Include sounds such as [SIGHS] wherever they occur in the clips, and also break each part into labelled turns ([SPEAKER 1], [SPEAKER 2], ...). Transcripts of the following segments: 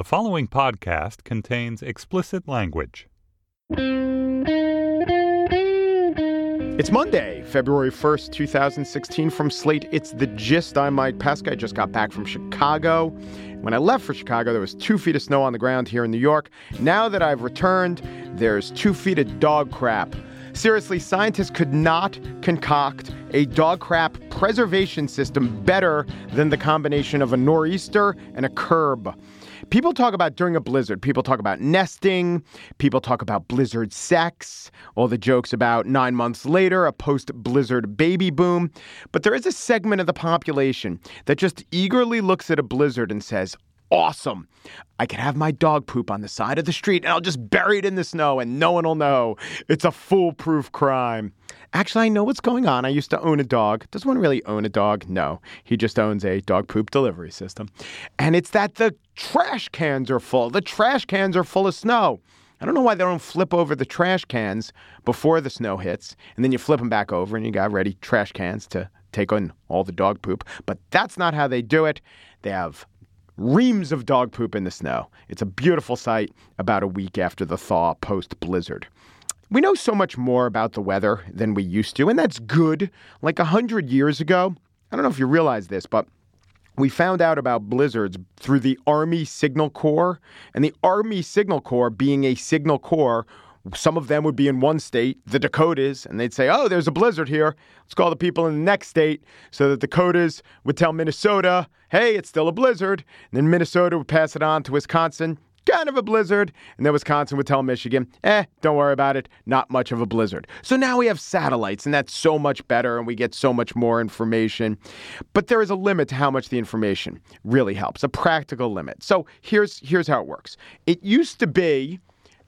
[SPEAKER 1] The following podcast contains explicit language.
[SPEAKER 2] It's Monday, February 1st, 2016. From Slate, it's The Gist. I'm Mike Pesca. I just got back from Chicago. When I left for Chicago, there was two feet of snow on the ground here in New York. Now that I've returned, there's two feet of dog crap. Seriously, scientists could not concoct a dog crap preservation system better than the combination of a nor'easter and a curb. People talk about during a blizzard, people talk about nesting, people talk about blizzard sex, all the jokes about nine months later, a post blizzard baby boom. But there is a segment of the population that just eagerly looks at a blizzard and says, Awesome. I can have my dog poop on the side of the street and I'll just bury it in the snow and no one will know. It's a foolproof crime. Actually, I know what's going on. I used to own a dog. Does one really own a dog? No. He just owns a dog poop delivery system. And it's that the trash cans are full. The trash cans are full of snow. I don't know why they don't flip over the trash cans before the snow hits, and then you flip them back over and you got ready trash cans to take on all the dog poop. But that's not how they do it. They have reams of dog poop in the snow. It's a beautiful sight about a week after the thaw post blizzard. We know so much more about the weather than we used to, and that's good. Like a hundred years ago, I don't know if you realize this, but we found out about blizzards through the Army Signal Corps, and the Army Signal Corps being a signal corps some of them would be in one state, the Dakotas, and they'd say, Oh, there's a blizzard here. Let's call the people in the next state. So the Dakotas would tell Minnesota, Hey, it's still a blizzard. And then Minnesota would pass it on to Wisconsin, kind of a blizzard. And then Wisconsin would tell Michigan, Eh, don't worry about it. Not much of a blizzard. So now we have satellites, and that's so much better, and we get so much more information. But there is a limit to how much the information really helps, a practical limit. So here's, here's how it works it used to be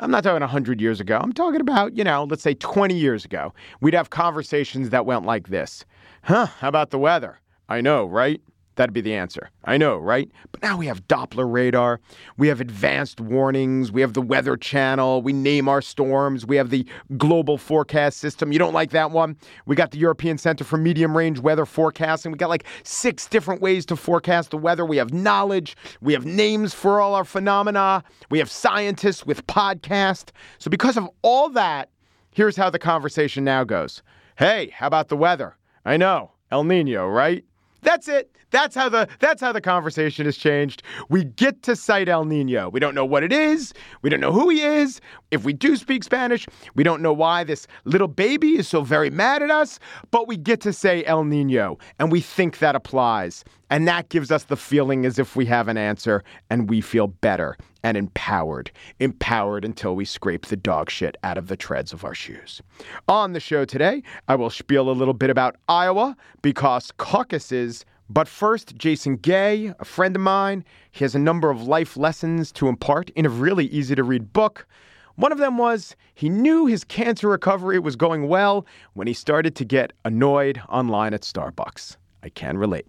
[SPEAKER 2] I'm not talking 100 years ago. I'm talking about, you know, let's say 20 years ago. We'd have conversations that went like this Huh, how about the weather? I know, right? That'd be the answer. I know, right? But now we have Doppler radar. We have advanced warnings. We have the Weather Channel. We name our storms. We have the global forecast system. You don't like that one? We got the European Center for Medium Range Weather Forecasting. We got like six different ways to forecast the weather. We have knowledge. We have names for all our phenomena. We have scientists with podcasts. So, because of all that, here's how the conversation now goes Hey, how about the weather? I know, El Nino, right? That's it. That's how the that's how the conversation has changed. We get to cite El Nino. We don't know what it is. We don't know who he is. If we do speak Spanish, we don't know why this little baby is so very mad at us, but we get to say El Nino and we think that applies. And that gives us the feeling as if we have an answer and we feel better and empowered. Empowered until we scrape the dog shit out of the treads of our shoes. On the show today, I will spiel a little bit about Iowa because caucuses. But first, Jason Gay, a friend of mine, he has a number of life lessons to impart in a really easy to read book. One of them was he knew his cancer recovery was going well when he started to get annoyed online at Starbucks. I can relate.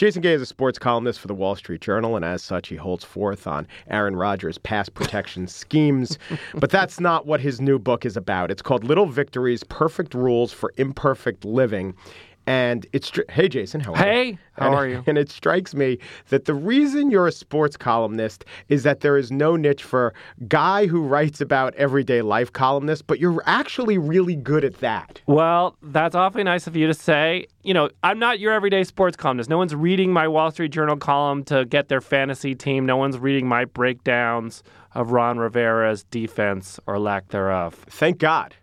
[SPEAKER 2] Jason Gay is a sports columnist for the Wall Street Journal, and as such, he holds forth on Aaron Rodgers' pass protection [LAUGHS] schemes. But that's not what his new book is about. It's called Little Victories Perfect Rules for Imperfect Living. And it's hey Jason, how are
[SPEAKER 3] hey,
[SPEAKER 2] you?
[SPEAKER 3] how
[SPEAKER 2] and,
[SPEAKER 3] are you? [LAUGHS]
[SPEAKER 2] And it strikes me that the reason you're a sports columnist is that there is no niche for guy who writes about everyday life columnist, but you're actually really good at that.
[SPEAKER 3] Well, that's awfully nice of you to say. You know, I'm not your everyday sports columnist. No one's reading my Wall Street Journal column to get their fantasy team. No one's reading my breakdowns of Ron Rivera's defense or lack thereof.
[SPEAKER 2] Thank God.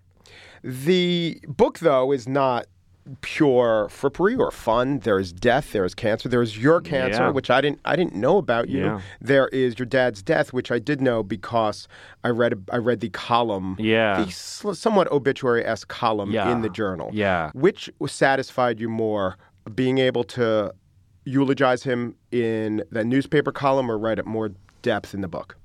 [SPEAKER 2] The book, though, is not pure frippery or fun. There is death. There is cancer. There is your cancer,
[SPEAKER 3] Yeah.
[SPEAKER 2] which I didn't I didn't know about you.
[SPEAKER 3] Yeah.
[SPEAKER 2] There is your dad's death, which I did know because I read I read the column,
[SPEAKER 3] Yeah.
[SPEAKER 2] the somewhat obituary esque column
[SPEAKER 3] Yeah.
[SPEAKER 2] in the journal.
[SPEAKER 3] Yeah.
[SPEAKER 2] Which satisfied you more, being able to eulogize him in the newspaper column or write it more depth in the book?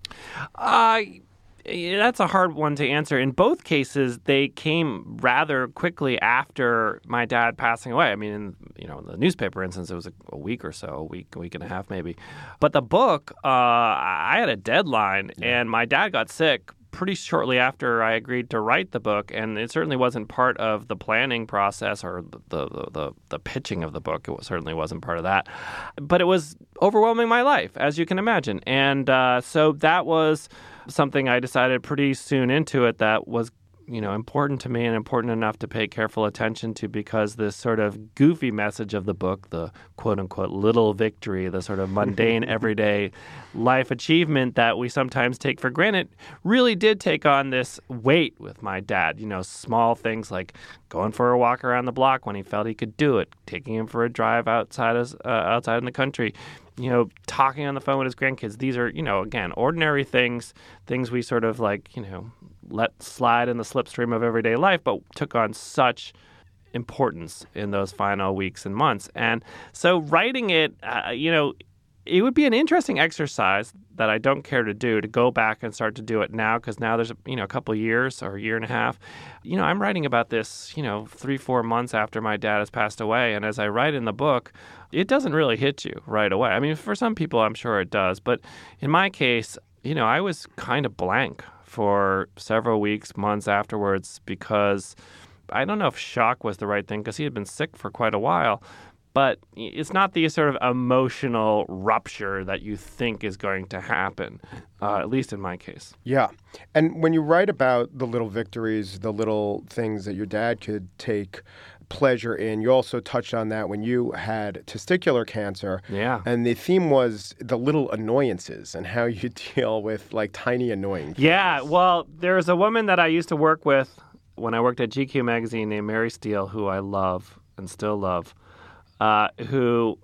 [SPEAKER 3] Uh, yeah, that's a hard one to answer. In both cases, they came rather quickly after my dad passing away. I mean, in, you know, in the newspaper instance, it was a, a week or so, a week, a week and a half maybe. But the book, uh, I had a deadline, and my dad got sick pretty shortly after I agreed to write the book, and it certainly wasn't part of the planning process or the the, the, the pitching of the book. It certainly wasn't part of that, but it was overwhelming my life, as you can imagine, and uh, so that was something I decided pretty soon into it that was you know important to me and important enough to pay careful attention to because this sort of goofy message of the book the quote unquote little victory the sort of mundane [LAUGHS] everyday life achievement that we sometimes take for granted really did take on this weight with my dad you know small things like going for a walk around the block when he felt he could do it taking him for a drive outside of, uh, outside in the country you know, talking on the phone with his grandkids. These are, you know, again, ordinary things, things we sort of like, you know, let slide in the slipstream of everyday life, but took on such importance in those final weeks and months. And so writing it, uh, you know, it would be an interesting exercise that I don't care to do to go back and start to do it now because now there's you know a couple years or a year and a half. You know, I'm writing about this you know three four months after my dad has passed away, and as I write in the book, it doesn't really hit you right away. I mean, for some people, I'm sure it does, but in my case, you know, I was kind of blank for several weeks, months afterwards because I don't know if shock was the right thing because he had been sick for quite a while. But it's not the sort of emotional rupture that you think is going to happen, uh, at least in my case.
[SPEAKER 2] Yeah. And when you write about the little victories, the little things that your dad could take pleasure in. You also touched on that when you had testicular cancer.
[SPEAKER 3] Yeah.
[SPEAKER 2] And the theme was the little annoyances and how you [LAUGHS] deal with like tiny annoying.
[SPEAKER 3] Yeah. Well, there was a woman that I used to work with when I worked at GQ magazine named Mary Steele, who I love and still love, uh, who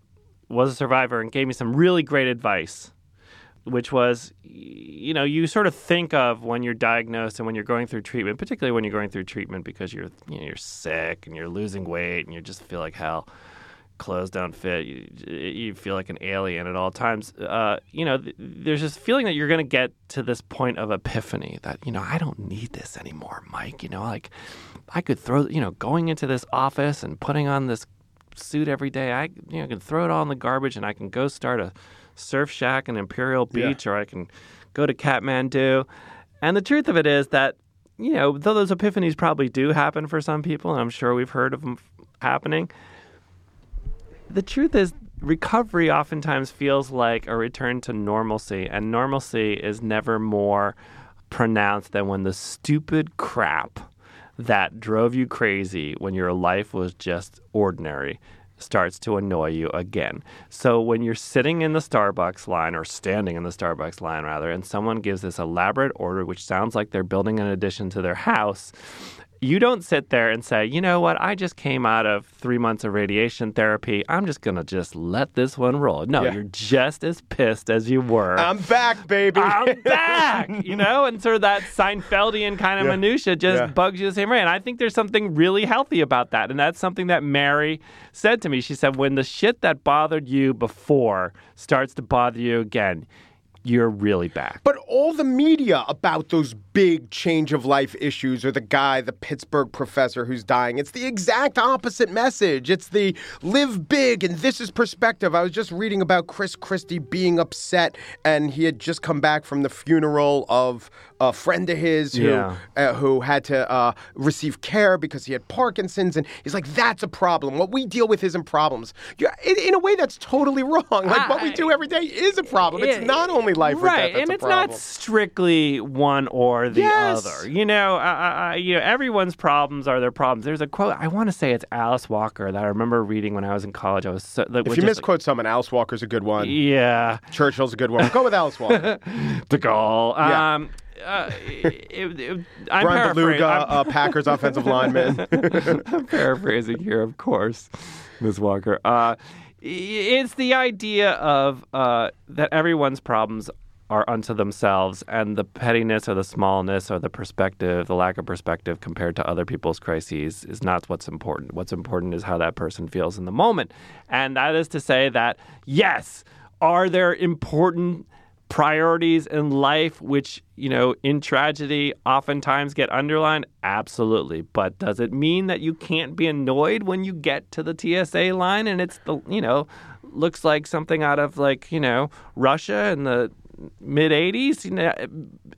[SPEAKER 3] was a survivor and gave me some really great advice which was, you know, you sort of think of when you're diagnosed and when you're going through treatment, particularly when you're going through treatment because you're, you know, you're sick and you're losing weight and you just feel like hell. Clothes don't fit. You, you feel like an alien at all times. Uh, you know, th- there's this feeling that you're going to get to this point of epiphany that, you know, I don't need this anymore, Mike. You know, like I could throw, you know, going into this office and putting on this suit every day, I, you know, I can throw it all in the garbage and I can go start a Surf Shack in Imperial Beach, yeah. or I can go to Kathmandu. And the truth of it is that, you know, though those epiphanies probably do happen for some people, and I'm sure we've heard of them happening, the truth is recovery oftentimes feels like a return to normalcy, and normalcy is never more pronounced than when the stupid crap that drove you crazy when your life was just ordinary starts to annoy you again. So when you're sitting in the Starbucks line or standing in the Starbucks line rather and someone gives this elaborate order which sounds like they're building an addition to their [LAUGHS] house you don't sit there and say, you know what, I just came out of three months of radiation therapy. I'm just going to just let this one roll. No, yeah. you're just as pissed as you were.
[SPEAKER 2] I'm back, baby.
[SPEAKER 3] I'm [LAUGHS] back. you know, and sort of that Seinfeldian kind of yeah. minutia just yeah. bugs you the same way. And I think there's something really healthy about that. And that's something that Mary said to me. She said, when the shit that bothered you before starts to bother you again, you're really back.
[SPEAKER 2] But all the media about those big change of life issues or the guy, the Pittsburgh professor who's dying, it's the exact opposite message. It's the live big and this is perspective. I was just reading about Chris Christie being upset and he had just come back from the funeral of a friend of his who yeah. uh, who had to uh, receive care because he had Parkinson's, and he's like, "That's a problem. What we deal with isn't problems." You're, in, in, a way, that's totally wrong. Like I, what we do every day is a problem. It's not only life
[SPEAKER 3] right,
[SPEAKER 2] death,
[SPEAKER 3] and it's
[SPEAKER 2] problem.
[SPEAKER 3] not strictly one or the
[SPEAKER 2] yes.
[SPEAKER 3] other. You know, you know, everyone's problems are their problems. There's a quote. I want to say it's Alice Walker that I remember reading when I was in college. I was so,
[SPEAKER 2] like, if you misquote like, someone, Alice Walker's a good one.
[SPEAKER 3] Yeah,
[SPEAKER 2] Churchill's a good one. Go with Alice Walker. [LAUGHS]
[SPEAKER 3] De Gaulle. Yeah. Uh, it, it, I'm
[SPEAKER 2] Bryan Bulaga, uh, Packers offensive lineman. [LAUGHS]
[SPEAKER 3] I'm paraphrasing here, of course, Ms. Walker. Uh, it's the idea of uh, that everyone's problems are unto themselves, and the pettiness or the smallness or the perspective, the lack of perspective compared to other people's crises is not what's important. What's important is how that person feels in the moment. And that is to say that, yes, are there important priorities in life which you know in tragedy oftentimes get underlined? Absolutely. But does it mean that you can't be annoyed when you get to the TSA line and it's the you know looks like something out of like you know Russia and the mid 80s, you know,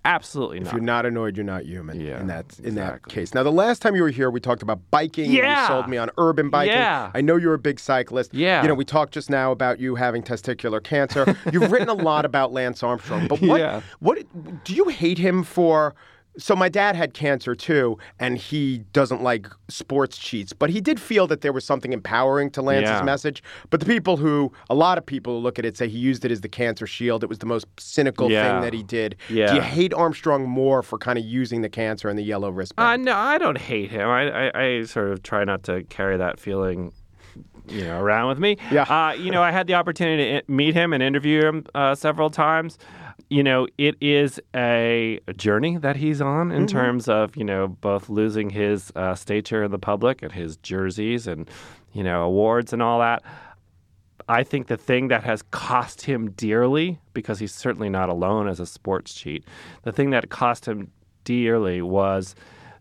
[SPEAKER 3] absolutely
[SPEAKER 2] If
[SPEAKER 3] not.
[SPEAKER 2] you're not annoyed, you're not human.
[SPEAKER 3] Yeah,
[SPEAKER 2] in that in that case. Now, the last time you were here, we talked about biking.
[SPEAKER 3] Yeah.
[SPEAKER 2] You sold me on urban biking.
[SPEAKER 3] Yeah.
[SPEAKER 2] I know you're a big cyclist.
[SPEAKER 3] Yeah.
[SPEAKER 2] You know, we talked just now about you having testicular cancer. You've written a lot about Lance Armstrong, but what [LAUGHS]
[SPEAKER 3] Yeah.
[SPEAKER 2] what do you hate him for? So my dad had cancer too, and he doesn't like sports cheats, but he did feel that there was something empowering to Lance's
[SPEAKER 3] Yeah.
[SPEAKER 2] message. But the people who, a lot of people who look at it say he used it as the cancer shield. It was the most cynical
[SPEAKER 3] Yeah.
[SPEAKER 2] thing that he did. Do you hate Armstrong more for kind of using the cancer and the yellow
[SPEAKER 3] Uh,
[SPEAKER 2] wristband?
[SPEAKER 3] no, I don't hate him. I, I, I sort of try not to carry that feeling, you know, around with me.
[SPEAKER 2] Yeah.
[SPEAKER 3] Uh, you know, I had the opportunity to meet him and interview him uh, several times. You know, it is a journey that he's on in terms of you know both losing his uh, stature in the public and his jerseys and you know awards and all that. I think the thing that has cost him dearly, because he's certainly not alone as a sports cheat, the thing that cost him dearly was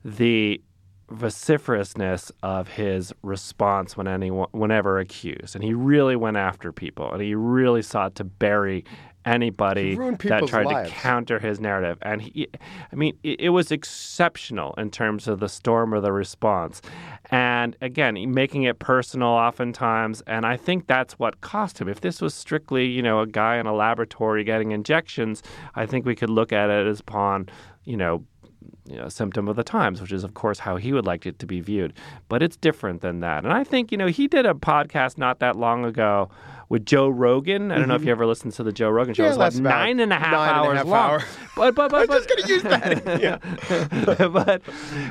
[SPEAKER 3] the vociferousness of his response when anyone, whenever accused, and he really went after people, and he really sought to bury anybody that tried
[SPEAKER 2] lives.
[SPEAKER 3] to counter his narrative. And he, I mean, it, it was exceptional in terms of the storm of the response. And again, making it personal oftentimes. And I think that's what cost him. If this was strictly, you know, a guy in a laboratory getting injections, I think we could look at it as upon, you know, you know, symptom of the times, which is, of course, how he would like it to be viewed. But it's different than that. And I think, you know, he did a podcast not that long ago with Joe Rogan. I don't know if you ever listened to the Joe Rogan show.
[SPEAKER 2] Mm-hmm. Yeah,
[SPEAKER 3] it was like
[SPEAKER 2] that's about
[SPEAKER 3] nine and a half
[SPEAKER 2] nine and a
[SPEAKER 3] hours
[SPEAKER 2] half
[SPEAKER 3] long.
[SPEAKER 2] hour. [LAUGHS]
[SPEAKER 3] But, but, but,
[SPEAKER 2] I'm
[SPEAKER 3] but,
[SPEAKER 2] just going to use that. [LAUGHS] yeah. [LAUGHS]
[SPEAKER 3] but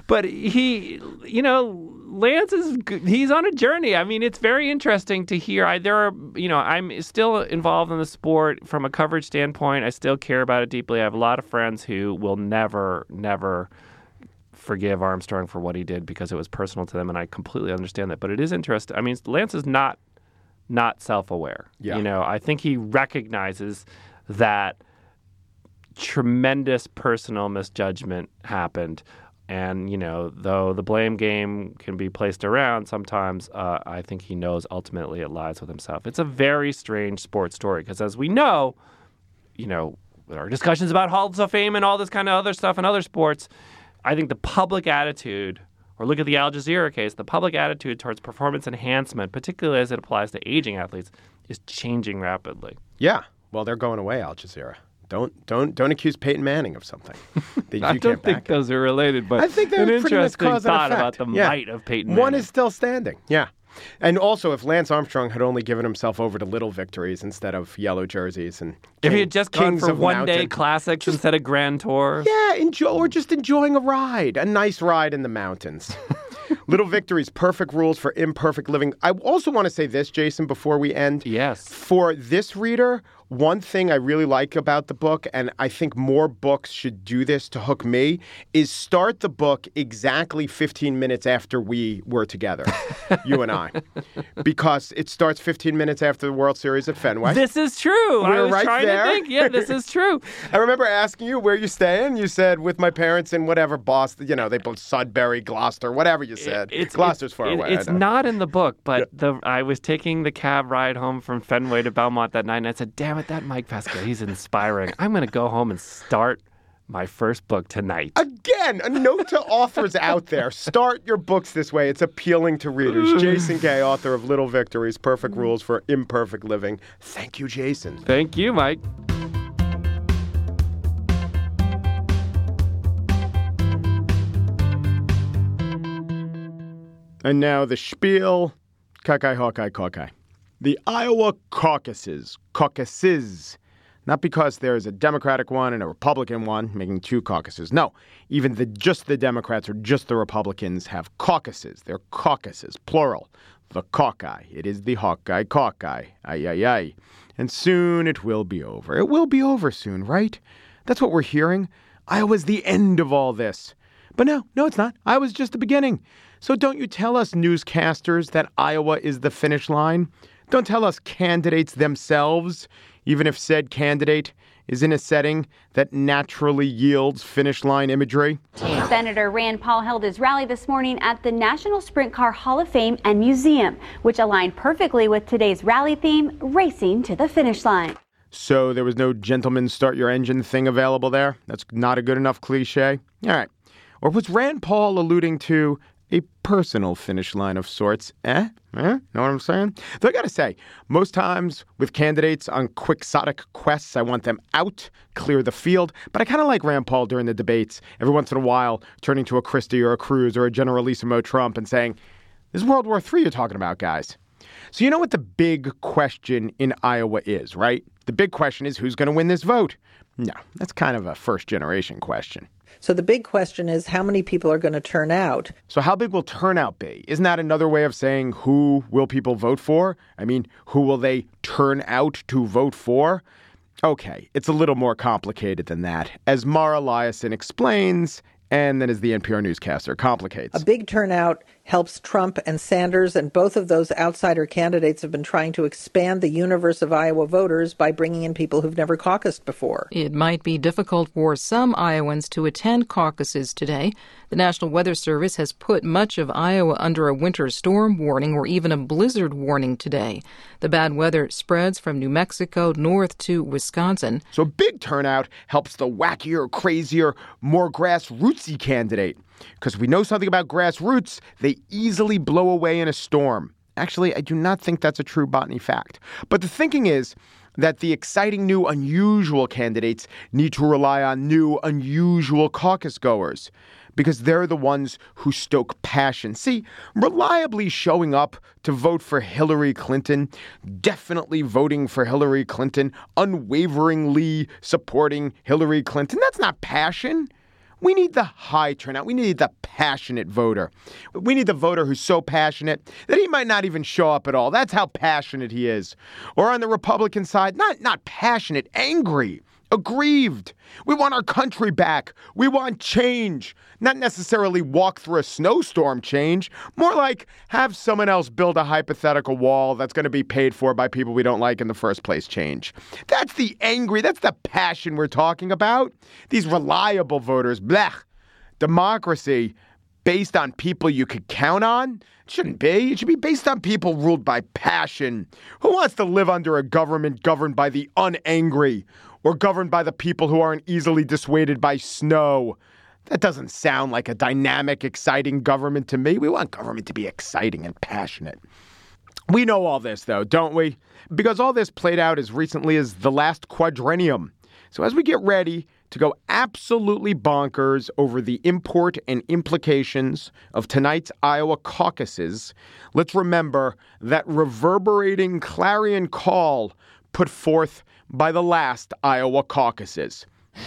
[SPEAKER 3] but he you know Lance is he's on a journey. I mean, it's very interesting to hear. I there are you know I'm still involved in the sport from a coverage standpoint. I still care about it deeply. I have a lot of friends who will never never forgive Armstrong for what he did because it was personal to them, and I completely understand that. But it is interesting. I mean, Lance is not not self-aware.
[SPEAKER 2] Yeah.
[SPEAKER 3] You know, I think he recognizes that tremendous personal misjudgment happened. And, you know, though the blame game can be placed around sometimes, uh, I think he knows ultimately it lies with himself. It's a very strange sports story because, as we know, you know, are discussions about halls of fame and all this kind of other stuff in other sports. I think the public attitude, or look at the Al Jazeera case, the public attitude towards performance enhancement, particularly as it applies to aging athletes, is changing rapidly.
[SPEAKER 2] Yeah. Well, they're going away, Al Jazeera. Don't don't don't accuse Peyton Manning of something. that [LAUGHS]
[SPEAKER 3] I
[SPEAKER 2] you
[SPEAKER 3] don't think
[SPEAKER 2] it.
[SPEAKER 3] those are related, but
[SPEAKER 2] I think they're
[SPEAKER 3] an interesting thought about the
[SPEAKER 2] Yeah.
[SPEAKER 3] might of Peyton
[SPEAKER 2] One is still standing. Yeah. And also, if Lance Armstrong had only given himself over to little victories instead of yellow jerseys and
[SPEAKER 3] if he had just gone for one day
[SPEAKER 2] mountain-
[SPEAKER 3] classics instead of grand tours.
[SPEAKER 2] Yeah, enjoy or just enjoying a ride, a nice ride in the mountains. [LAUGHS] Little victories, perfect rules for imperfect living. I also want to say this, Jason, before we end.
[SPEAKER 3] Yes.
[SPEAKER 2] For this reader, one thing I really like about the book, and I think more books should do this to hook me, is start the book exactly 15 minutes after we were together, [LAUGHS] you and I. Because it starts 15 minutes after the World Series at Fenway.
[SPEAKER 3] This is true. I
[SPEAKER 2] We're
[SPEAKER 3] was
[SPEAKER 2] right
[SPEAKER 3] trying
[SPEAKER 2] there.
[SPEAKER 3] to think. Yeah, this is true. [LAUGHS]
[SPEAKER 2] I remember asking you where you staying. You said with my parents in whatever Boston, you know, they both Sudbury, Gloucester, whatever you said.
[SPEAKER 3] It's
[SPEAKER 2] Gloucester's far
[SPEAKER 3] it-
[SPEAKER 2] away.
[SPEAKER 3] It's not in the book, but the I was taking the cab ride home from Fenway to Belmont that night, and I said, "Damn it, that Mike Pesca, he's inspiring. I'm going to go home and start my first book tonight."
[SPEAKER 2] Again, a note to authors out there: start your books this way. It's appealing to readers. [SIGHS] Jason Gay, author of Little Victories: Perfect Rules for Imperfect Living. Thank you, Jason.
[SPEAKER 3] Thank you, Mike.
[SPEAKER 2] And now the spiel. Cockeye, Hawkeye, Hawkeye. The Iowa caucuses. Caucuses. Not because there is a Democratic one and a Republican one, making two caucuses. No, even the just the Democrats or just the Republicans have caucuses. They're caucuses, plural. The Cauceye. It is the Hawkeye Cauceye. Ay, ay, ay. And soon it will be over. It will be over soon, right? That's what we're hearing. Iowa's the end of all this. But no, no, it's not. Iowa's just the beginning. So don't you tell us, newscasters, that Iowa is the finish line. Don't tell us candidates themselves, even if said candidate is in a setting that naturally yields finish line imagery.
[SPEAKER 4] Senator Rand Paul held his rally this morning at the National Sprint Car Hall of Fame and Museum, which aligned perfectly with today's rally theme, Racing to the Finish Line.
[SPEAKER 2] So there was no gentleman start your engine thing available there? That's not a good enough cliche? All right. Or was Rand Paul alluding to a personal finish line of sorts? Eh? Eh? Know what I'm saying? Though I gotta say, most times with candidates on quixotic quests, I want them out, clear the field. But I kind of like Rand Paul during the debates, every once in a while turning to a Christie or a Cruz or a Generalissimo Trump and saying, This is World War III you're talking about, guys. So you know what the big question in Iowa is, right? The big question is who's going to win this vote? No, that's kind of a first generation question.
[SPEAKER 5] So the big question is how many people are going to turn out?
[SPEAKER 2] So how big will turnout be? Isn't that another way of saying who will people vote for? I mean, who will they turn out to vote for? Okay, it's a little more complicated than that. As Mara Liasson explains, and then as the NPR newscaster complicates.
[SPEAKER 5] A big turnout helps Trump and Sanders, and both of those outsider candidates have been trying to expand the universe of Iowa voters by bringing in people who've never caucused before.
[SPEAKER 6] It might be difficult for some Iowans to attend caucuses today. The National Weather Service has put much of Iowa under a winter storm warning or even a blizzard warning today. The bad weather spreads from New Mexico north to Wisconsin.
[SPEAKER 2] So big turnout helps the wackier, crazier, more grassrootsy candidate. Because we know something about grassroots, they easily blow away in a storm. Actually, I do not think that's a true botany fact. But the thinking is that the exciting new unusual candidates need to rely on new unusual caucus goers because they're the ones who stoke passion. See, reliably showing up to vote for Hillary Clinton, definitely voting for Hillary Clinton, unwaveringly supporting Hillary Clinton, that's not passion. We need the high turnout. We need the passionate voter. We need the voter who's so passionate that he might not even show up at all. That's how passionate he is. Or on the Republican side, not not passionate, angry aggrieved. We want our country back. We want change. Not necessarily walk through a snowstorm change, more like have someone else build a hypothetical wall that's going to be paid for by people we don't like in the first place change. That's the angry, that's the passion we're talking about. These reliable voters, blech. Democracy based on people you could count on? It shouldn't be. It should be based on people ruled by passion. Who wants to live under a government governed by the unangry? Or governed by the people who aren't easily dissuaded by snow. That doesn't sound like a dynamic, exciting government to me. We want government to be exciting and passionate. We know all this, though, don't we? Because all this played out as recently as the last quadrennium. So, as we get ready to go absolutely bonkers over the import and implications of tonight's Iowa caucuses, let's remember that reverberating clarion call put forth by the last Iowa caucuses.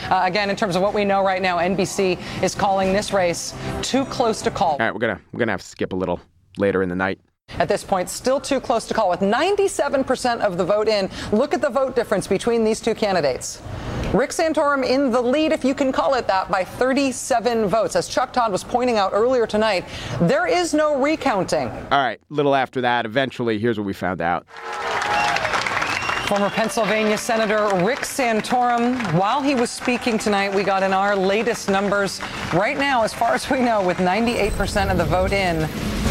[SPEAKER 7] Uh, again, in terms of what we know right now, NBC is calling this race too close to call.
[SPEAKER 2] All right, we're gonna we're gonna have to skip a little later in the night.
[SPEAKER 7] At this point, still too close to call. With 97% of the vote in, look at the vote difference between these two candidates. Rick Santorum in the lead, if you can call it that, by 37 votes. As Chuck Todd was pointing out earlier tonight, there is no recounting.
[SPEAKER 2] All right, little after that, eventually, here's what we found out.
[SPEAKER 7] Former Pennsylvania Senator Rick Santorum, while he was speaking tonight, we got in our latest numbers. Right now, as far as we know, with 98% of the vote in,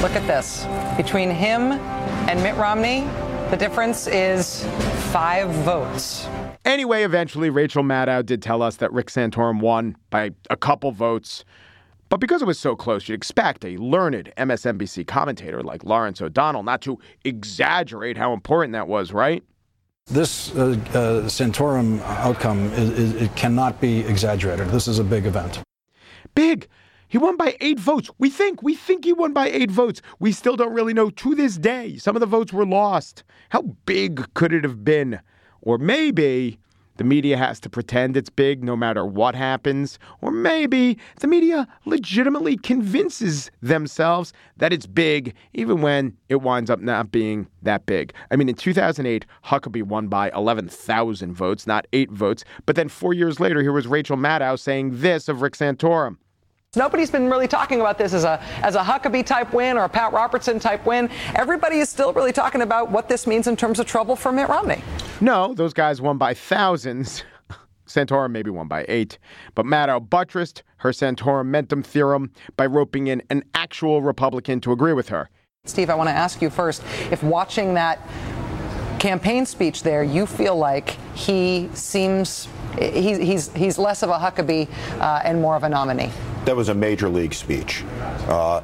[SPEAKER 7] look at this. Between him and Mitt Romney, the difference is five votes.
[SPEAKER 2] Anyway, eventually, Rachel Maddow did tell us that Rick Santorum won by a couple votes. But because it was so close, you'd expect a learned MSNBC commentator like Lawrence O'Donnell not to exaggerate how important that was, right?
[SPEAKER 8] This uh, uh, Santorum outcome is, is, it cannot be exaggerated. This is a big event.
[SPEAKER 2] Big. He won by eight votes. We think we think he won by eight votes. We still don't really know to this day. Some of the votes were lost. How big could it have been? Or maybe the media has to pretend it's big no matter what happens. Or maybe the media legitimately convinces themselves that it's big, even when it winds up not being that big. I mean, in 2008, Huckabee won by 11,000 votes, not eight votes. But then four years later, here was Rachel Maddow saying this of Rick Santorum.
[SPEAKER 7] Nobody's been really talking about this as a as a Huckabee type win or a Pat Robertson type win. Everybody is still really talking about what this means in terms of trouble for Mitt Romney.
[SPEAKER 2] No, those guys won by thousands. [LAUGHS] Santorum maybe won by eight, but Maddow buttressed her Santorum-Mentum theorem by roping in an actual Republican to agree with her.
[SPEAKER 7] Steve, I want to ask you first if watching that campaign speech there, you feel like he seems he's he's he's less of a Huckabee uh, and more of a nominee.
[SPEAKER 9] That was a major league speech. Uh,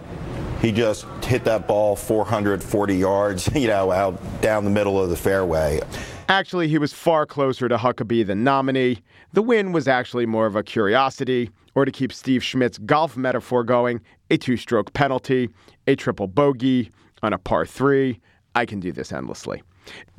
[SPEAKER 9] he just hit that ball 440 yards, [LAUGHS] you know, out down the middle of the fairway.
[SPEAKER 2] Actually, he was far closer to Huckabee than nominee. The win was actually more of a curiosity, or to keep Steve Schmidt's golf metaphor going, a two stroke penalty, a triple bogey on a par three. I can do this endlessly.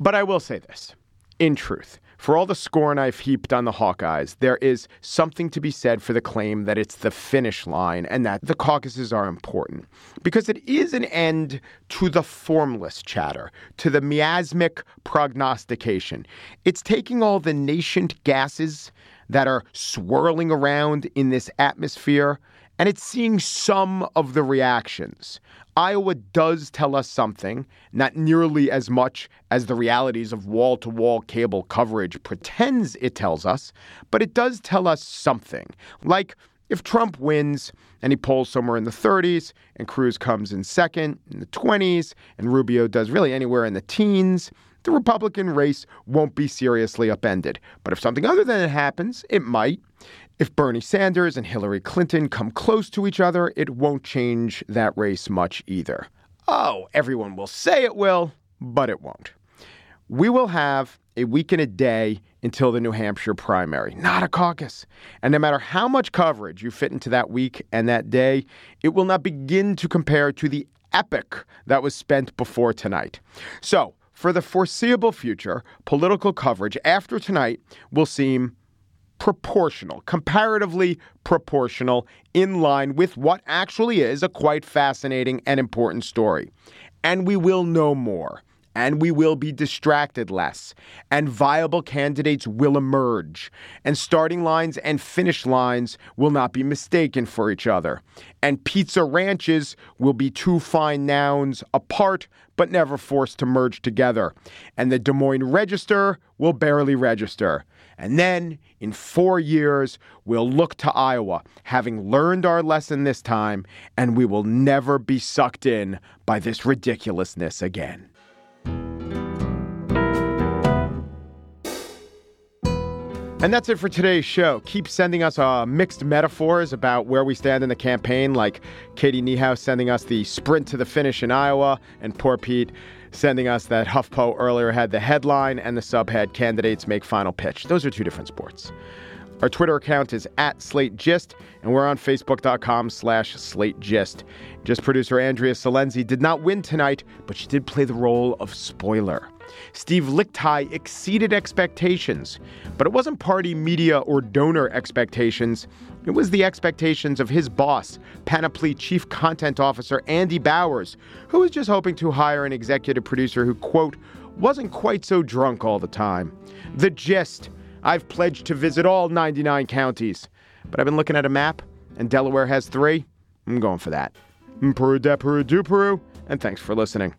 [SPEAKER 2] But I will say this in truth, for all the scorn I've heaped on the Hawkeyes, there is something to be said for the claim that it's the finish line and that the caucuses are important. Because it is an end to the formless chatter, to the miasmic prognostication. It's taking all the nascent gases that are swirling around in this atmosphere and it's seeing some of the reactions. Iowa does tell us something, not nearly as much as the realities of wall to wall cable coverage pretends it tells us, but it does tell us something. Like if Trump wins and he polls somewhere in the 30s and Cruz comes in second in the 20s and Rubio does really anywhere in the teens, the Republican race won't be seriously upended. But if something other than it happens, it might. If Bernie Sanders and Hillary Clinton come close to each other, it won't change that race much either. Oh, everyone will say it will, but it won't. We will have a week and a day until the New Hampshire primary, not a caucus. And no matter how much coverage you fit into that week and that day, it will not begin to compare to the epic that was spent before tonight. So, for the foreseeable future, political coverage after tonight will seem proportional, comparatively proportional, in line with what actually is a quite fascinating and important story. And we will know more. And we will be distracted less. And viable candidates will emerge. And starting lines and finish lines will not be mistaken for each other. And pizza ranches will be two fine nouns apart, but never forced to merge together. And the Des Moines Register will barely register. And then in four years, we'll look to Iowa, having learned our lesson this time, and we will never be sucked in by this ridiculousness again. And that's it for today's show. Keep sending us uh, mixed metaphors about where we stand in the campaign, like Katie Niehaus sending us the sprint to the finish in Iowa, and poor Pete sending us that HuffPo earlier had the headline and the subhead candidates make final pitch. Those are two different sports. Our Twitter account is at Slate Gist, and we're on Facebook.com slash Slate Gist. Just producer Andrea Silenzi did not win tonight, but she did play the role of spoiler. Steve Lickteig exceeded expectations, but it wasn't party, media, or donor expectations. It was the expectations of his boss, Panoply Chief Content Officer Andy Bowers, who was just hoping to hire an executive producer who, quote, wasn't quite so drunk all the time. The gist I've pledged to visit all 99 counties, but I've been looking at a map, and Delaware has three. I'm going for that. Peru Peru Peru, and thanks for listening.